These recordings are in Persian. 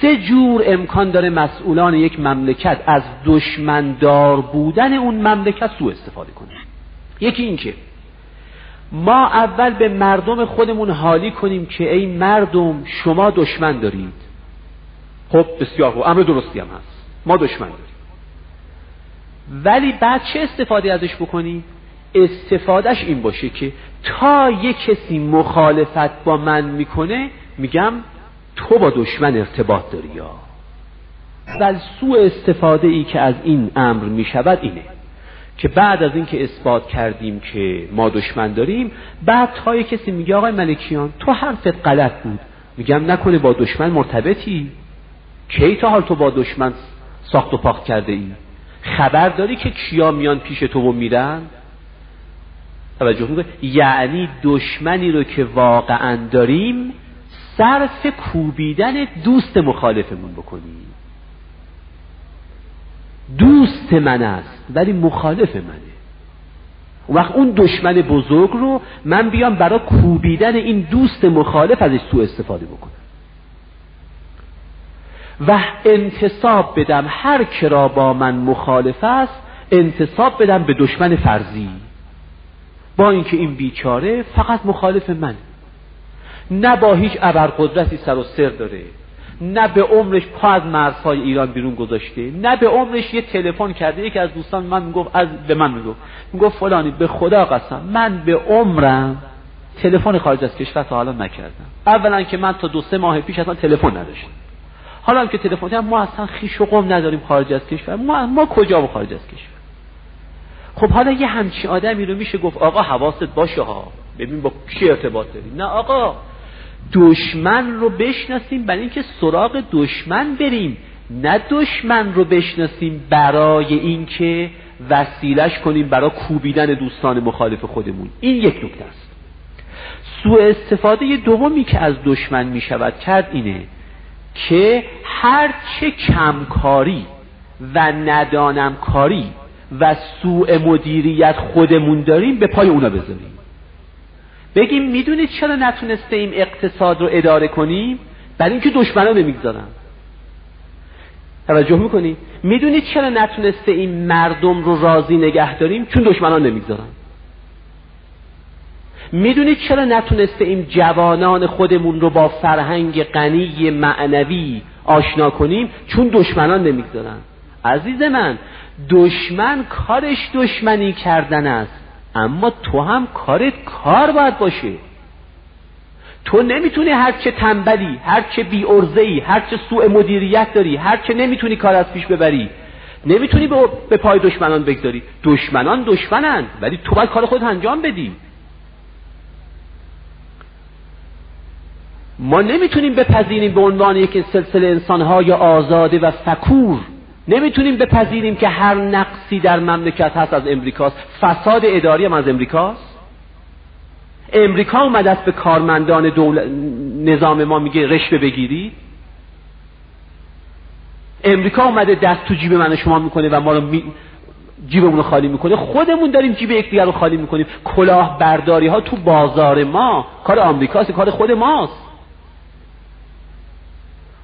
سه جور امکان داره مسئولان یک مملکت از دشمندار بودن اون مملکت سوء استفاده کنه یکی این که ما اول به مردم خودمون حالی کنیم که ای مردم شما دشمن دارید. خب بسیار خوب. امر درستی هم هست. ما دشمن داریم. ولی بعد چه استفاده ازش بکنیم استفادهش این باشه که تا یک کسی مخالفت با من می‌کنه میگم تو با دشمن ارتباط داری یا؟ و سوء استفاده ای که از این امر می‌شود اینه که بعد از اینکه اثبات کردیم که ما دشمن داریم بعد تا یک کسی میگه آقای ملکیان تو حرفت غلط بود. میگم نکنه با دشمن مرتبطی؟ کی تا حال تو با دشمن ساخت و پاخت کرده ای خبر داری که کیا میان پیش تو و میرن؟ توجه می‌کنی؟ یعنی دشمنی رو که واقعا داریم صرف کوبیدن دوست مخالفمون بکنیم دوست من است ولی مخالف منه. اون وقت اون دشمن بزرگ رو من بیام برای کوبیدن این دوست مخالف ازش سوء استفاده بکنم. و انتصاب بدم هر کرا با من مخالف است انتصاب بدم به دشمن فرضی. با اینکه این بیچاره فقط مخالف من نه با هیچ ابرقدرتی سر و سر داره. نه به عمرش پا از مرزهای ایران بیرون گذاشته. نه به عمرش یه تلفن کرده. یکی از دوستان من می‌گفت از به من می‌گفت. می‌گفت فلانی به خدا قسم من به عمرم تلفن خارج از کشور تا حالا نکردم. اولا که من تا دو سه ماه پیش اصلا تلفن نداشتم. حالا که تلفن ما اصلا خیش و قم نداریم خارج از کشور. ما ما کجا با خارج از کشور؟ خب حالا یه همچین آدمی رو میشه گفت آقا حواست باشه ها. ببین با کی ارتباط داری نه آقا دشمن رو بشناسیم برای اینکه سراغ دشمن بریم. نه دشمن رو بشناسیم برای اینکه وسیلش کنیم برای کوبیدن دوستان مخالف خودمون. این یک نکته است. سوء استفاده دومی که از دشمن می شود کرد اینه که هرچه کمکاری و ندانم کاری و سوء مدیریت خودمون داریم به پای اونا بذاریم. بگیم می‌دونید چرا نتونسته ایم اقتصاد رو اداره کنیم؟ برای اینکه دشمنان نمی‌گذارن توجه می‌کنیم می‌دونید چرا نتونسته این مردم رو راضی نگه داریم؟ چون دشمنان نمی‌گذارن. می‌دونید چرا نتونسته این جوانان خودمون رو با فرهنگ غنی معنوی آشنا کنیم؟ چون دشمنان نمی‌گذارن. عزیز من دشمن کارش دشمنی کردن است. اما تو هم کارت کار باید باشه. تو نمی‌تونی هرچه تنبلی هرچه بی ارزهی هرچه سوء مدیریت داری هرچه نمی‌تونی کار از پیش ببری. نمی‌تونی به پای دشمنان بگذاری. دشمنان دشمنن ولی تو باید کار خود انجام بدی. ما نمی‌تونیم بپذیریم به عنوان یک سلسله انسانهای آزاده و فکور. نمی‌تونیم بپذیریم که هر نقصی در مملکت هست از امریکاست. فساد اداری هم از امریکاست. امریکا اومده است به کارمندان دول... نظام ما میگه رشوه بگیری. امریکا اومده دست تو جیب من شما می‌کنه و ما رو می... جیبمون رو خالی می‌کنه. خودمون داریم جیب یکدیگر رو خالی می‌کنیم. کلاه برداری ها تو بازار ما کار آمریکاست کار خود ماست.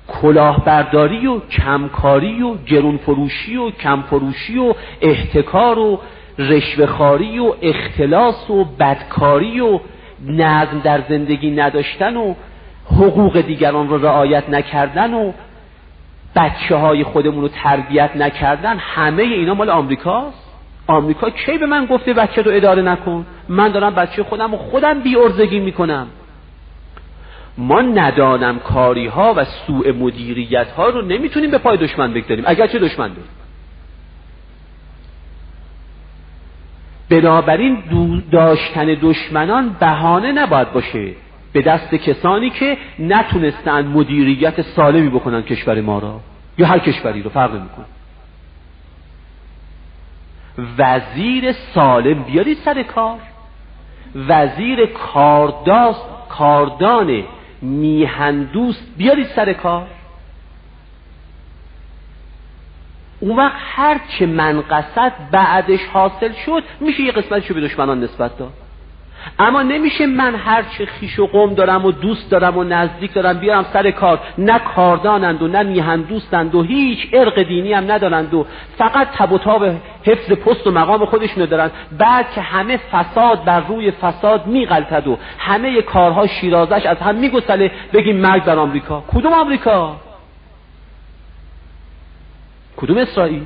کلاهبرداری و کمکاری و جرون فروشی و کم فروشی و احتکار و رشوهخواری و اختلاس و بدکاری و نظم در زندگی نداشتن و حقوق دیگران رو رعایت نکردن و بچه های خودمون رو تربیت نکردن همه اینا مال آمریکاست. آمریکا کی به من گفته بچه رو اداره نکن؟ من دارم بچه خودم و خودم بی ارزگی می‌کنم. ما ندانم کاری ها و سوء مدیریت ها رو نمی‌تونیم به پای دشمن بگذاریم. اگر چه دشمن داریم. بنابراین داشتن دشمنان بهانه نباید باشه به دست کسانی که نتونستن مدیریت سالمی بکنن کشور ما را. یا هر کشوری رو فرق می‌کنه وزیر سالم بیارید سر کار. وزیر کارداست کاردان میهندوست بیارید سر کار. اون وقت هر چه منقصد بعدش حاصل شد میشه یه قسمتشو به دشمنان نسبت داد. اما نمیشه من هر چه خیش و قوم دارم و دوست دارم و نزدیک دارم بیارم سر کار. نه کاردانند و نه میهن دوستند و هیچ ارق دینی هم ندارند و فقط تب و تاب حفظ پست و مقام خودشونو دارن. بعد که همه فساد بر روی فساد میغلطد و همه کارها شیرازش از هم میگسله. بگیم مرگ بر آمریکا. کدوم آمریکا؟ کدوم اسرائیل؟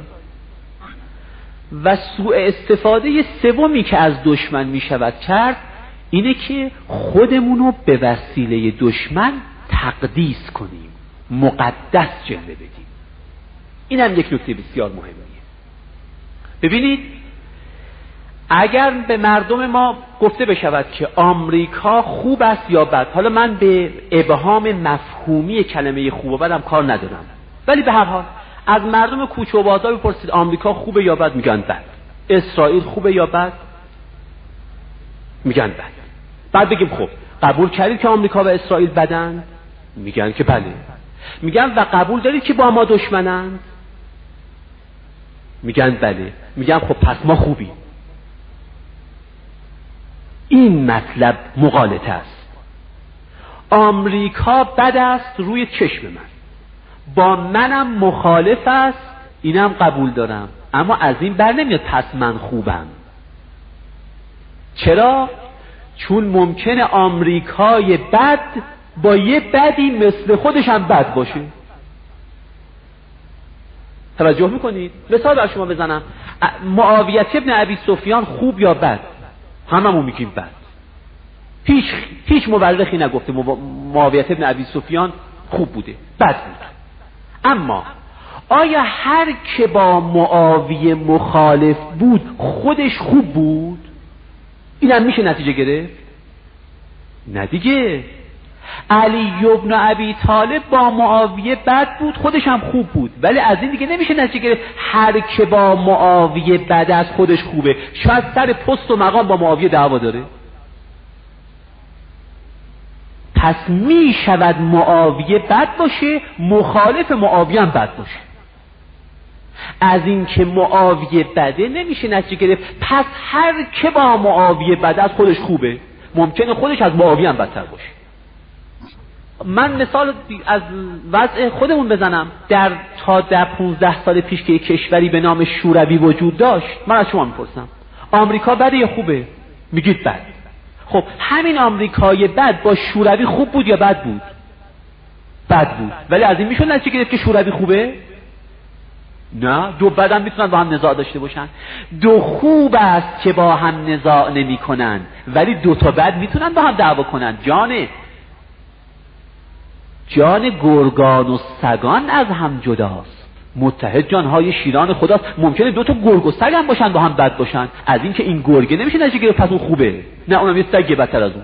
و سوء استفاده سومی که از دشمن می شود کرد اینه که خودمونو به وسیله دشمن تقدیس کنیم مقدس جلوه بدیم. این هم یک نکته بسیار مهمیه. ببینید اگر به مردم ما گفته بشود که آمریکا خوب است یا بد حالا من به ابهام مفهومی کلمه خوب و بدم کار ندارم ولی به هر حال از مردم کوچه و بازار بپرسید آمریکا خوبه یا بد؟ میگن بد. اسرائیل خوبه یا بد؟ میگن بد. بعد بگیم خب قبول کردید که آمریکا و اسرائیل بدن؟ میگن که بله. میگن و قبول دارید که با ما دشمنند میگن بله. میگن خب پس ما خوبیم. این مطلب مغالطه است. آمریکا بد است روی چشم من. با منم مخالف است اینم قبول دارم. اما از این بر نمیاد پس من خوبم. چرا؟ چون ممکنه آمریکای بد با یه بدی مثل خودش هم بد باشه. توجه می‌کنید؟ مثال بر شما بزنم. معاویت ابن عبی سفیان خوب یا بد؟ هممون میگیم بد. هیچ هیچ مورخی نگفته معاویت ابن عبی سفیان خوب بوده. بد بود اما آیا هر که با معاویه مخالف بود خودش خوب بود؟ این هم میشه نتیجه گرفت؟ نه دیگه. علی ابن ابی طالب با معاویه بد بود خودش هم خوب بود. ولی از این دیگه نمیشه نتیجه گرفت هر که با معاویه بد از خودش خوبه. شاید سر پست و مقام با معاویه دعوا داره. پس می شود معاویه بد باشه مخالف معاویه هم بد باشه. از اینکه معاویه بده نمیشه نتیجه گرفت پس هر که با معاویه بده از خودش خوبه. ممکنه خودش از معاویه هم بدتر باشه. من مثال از وضع خودمون بزنم. در تا در 15 سال پیش که یک کشوری به نام شوروی وجود داشت من از شما می‌پرسم. آمریکا بده یا خوبه؟ میگید بد خب همین آمریکای بد با شوروی خوب بود یا بد بود؟ بد بود. ولی از این میشون نتیجه گرفت که شوروی خوبه؟ نه. دو بدم می‌تونن با هم نزاع داشته باشن. دو خوب است که با هم نزاع نمی کنن ولی دو تا بد می‌تونن با هم دعوا کنن. جان جان گرگان و سگان از هم جداست. متحد جانهای شیران خداست. ممکنه دو تا گرگ و سگ هم باشن با هم بد باشن. از اینکه این گرگه نمیشه نشه گرفت پس اون خوبه. نه اونم یه سگ بدتر از اون.